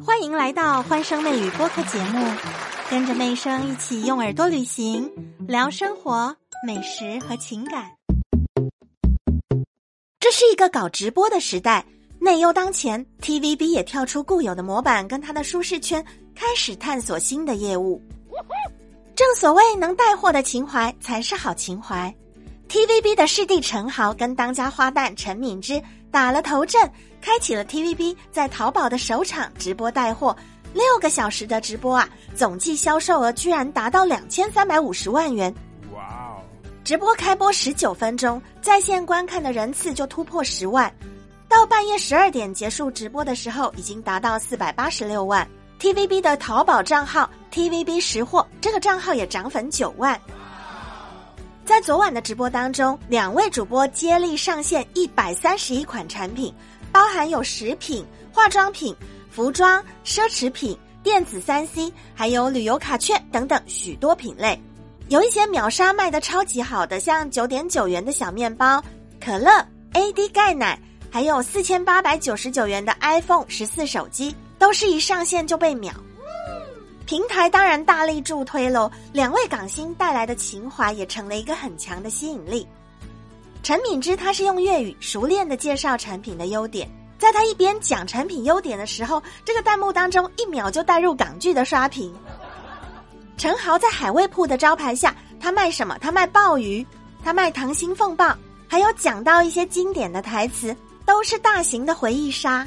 欢迎来到欢声妹语播客节目，跟着妹声一起用耳朵旅行，聊生活、美食和情感。这是一个搞直播的时代，内忧当前，TVB 也跳出固有的模板，跟他的舒适圈，开始探索新的业务。正所谓，能带货的情怀才是好情怀。TVB 的师弟陈豪跟当家花旦陈敏之打了头阵，开启了 TVB 在淘宝的首场直播带货。六个小时的直播啊，总计销售额居然达到两千三百五十万元。哇哦！直播开播十九分钟，在线观看的人次就突破十万。到半夜十二点结束直播的时候，已经达到四百八十六万。TVB 的淘宝账号 TVB 识货这个账号也涨粉九万。在昨晚的直播当中，两位主播接力上线一百三十一款产品，包含有食品、化妆品、服装、奢侈品、电子三 C，还有旅游卡券等等许多品类。有一些秒杀卖的超级好的，像九点九元的小面包、可乐、AD 钙奶，还有四千八百九十九元的 iPhone 十四手机，都是一上线就被秒。平台当然大力助推喽，两位港星带来的情怀也成了一个很强的吸引力。陈敏之他是用粤语熟练的介绍产品的优点，在他一边讲产品优点的时候，这个弹幕当中一秒就带入港剧的刷屏。陈豪在海味铺的招牌下，他卖什么？他卖鲍鱼，他卖溏心凤鲍，还有讲到一些经典的台词，都是大型的回忆杀。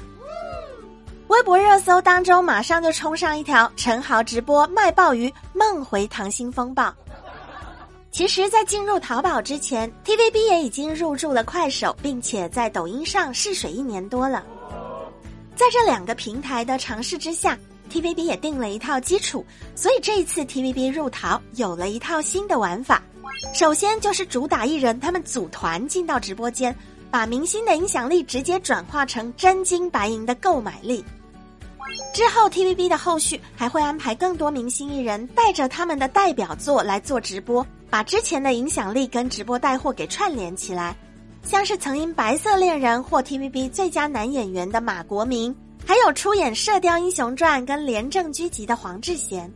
微博热搜当中，马上就冲上一条陈豪直播卖鲍鱼，梦回溏心风暴。其实，在进入淘宝之前，TVB 也已经入驻了快手，并且在抖音上试水一年多了。在这两个平台的尝试之下，TVB 也定了一套基础，所以这一次 TVB 入淘有了一套新的玩法。首先就是主打艺人，他们组团进到直播间，把明星的影响力直接转化成真金白银的购买力。之后，TVB 的后续还会安排更多明星艺人带着他们的代表作来做直播，把之前的影响力跟直播带货给串联起来。像是曾因《白色恋人》获 TVB 最佳男演员的马国明，还有出演《射雕英雄传》跟《廉政狙击》的黄智贤。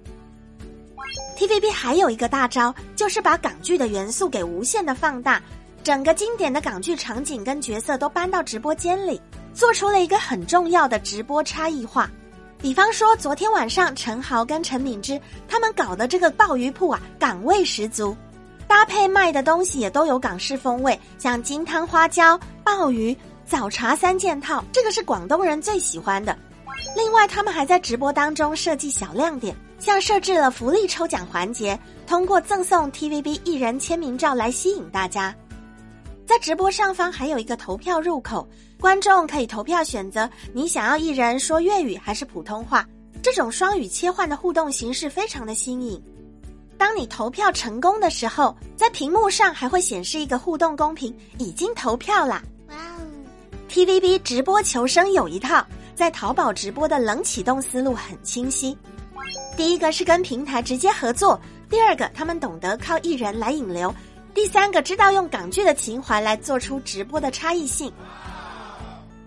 TVB 还有一个大招，就是把港剧的元素给无限的放大，整个经典的港剧场景跟角色都搬到直播间里，做出了一个很重要的直播差异化。比方说，昨天晚上陈豪跟陈敏之他们搞的这个鲍鱼铺啊，港味十足，搭配卖的东西也都有港式风味，像金汤花椒、鲍鱼、早茶三件套，这个是广东人最喜欢的。另外，他们还在直播当中设计小亮点，像设置了福利抽奖环节，通过赠送 TVB 艺人签名照来吸引大家。在直播上方还有一个投票入口。观众可以投票选择你想要艺人说粤语还是普通话，这种双语切换的互动形式非常的新颖。当你投票成功的时候，在屏幕上还会显示一个互动公屏，已经投票啦。哇哦！TVB 直播求生有一套，在淘宝直播的冷启动思路很清晰。第一个是跟平台直接合作，第二个他们懂得靠艺人来引流，第三个知道用港剧的情怀来做出直播的差异性。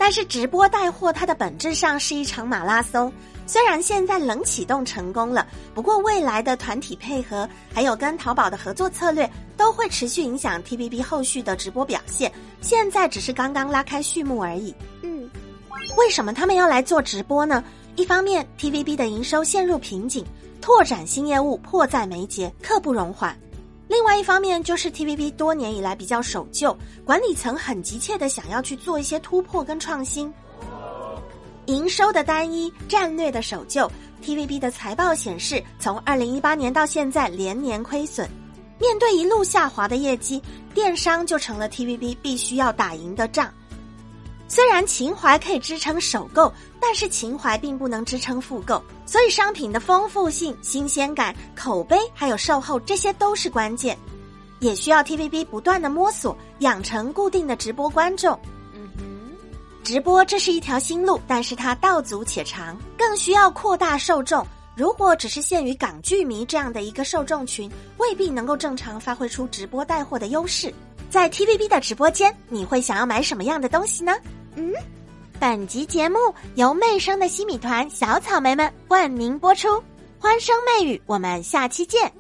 但是直播带货，它的本质上是一场马拉松。虽然现在冷启动成功了，不过未来的团体配合，还有跟淘宝的合作策略，都会持续影响 TVB 后续的直播表现。现在只是刚刚拉开序幕而已。嗯，为什么他们要来做直播呢？一方面，TVB 的营收陷入瓶颈，拓展新业务迫在眉睫，刻不容缓。另外一方面，就是 TVB 多年以来比较守旧，管理层很急切的想要去做一些突破跟创新。营收的单一，战略的守旧，TVB 的财报显示，从二零一八年到现在连年亏损。面对一路下滑的业绩，电商就成了 TVB 必须要打赢的仗。虽然情怀可以支撑首购，但是情怀并不能支撑复购，所以商品的丰富性、新鲜感、口碑还有售后，这些都是关键，也需要 TVB 不断的摸索，养成固定的直播观众。嗯哼，直播这是一条新路，但是它道阻且长，更需要扩大受众。如果只是限于港剧迷这样的一个受众群，未必能够正常发挥出直播带货的优势。在 TVB 的直播间，你会想要买什么样的东西呢？嗯，本集节目由媚生的西米团小草莓们冠名播出，欢声媚语，我们下期见。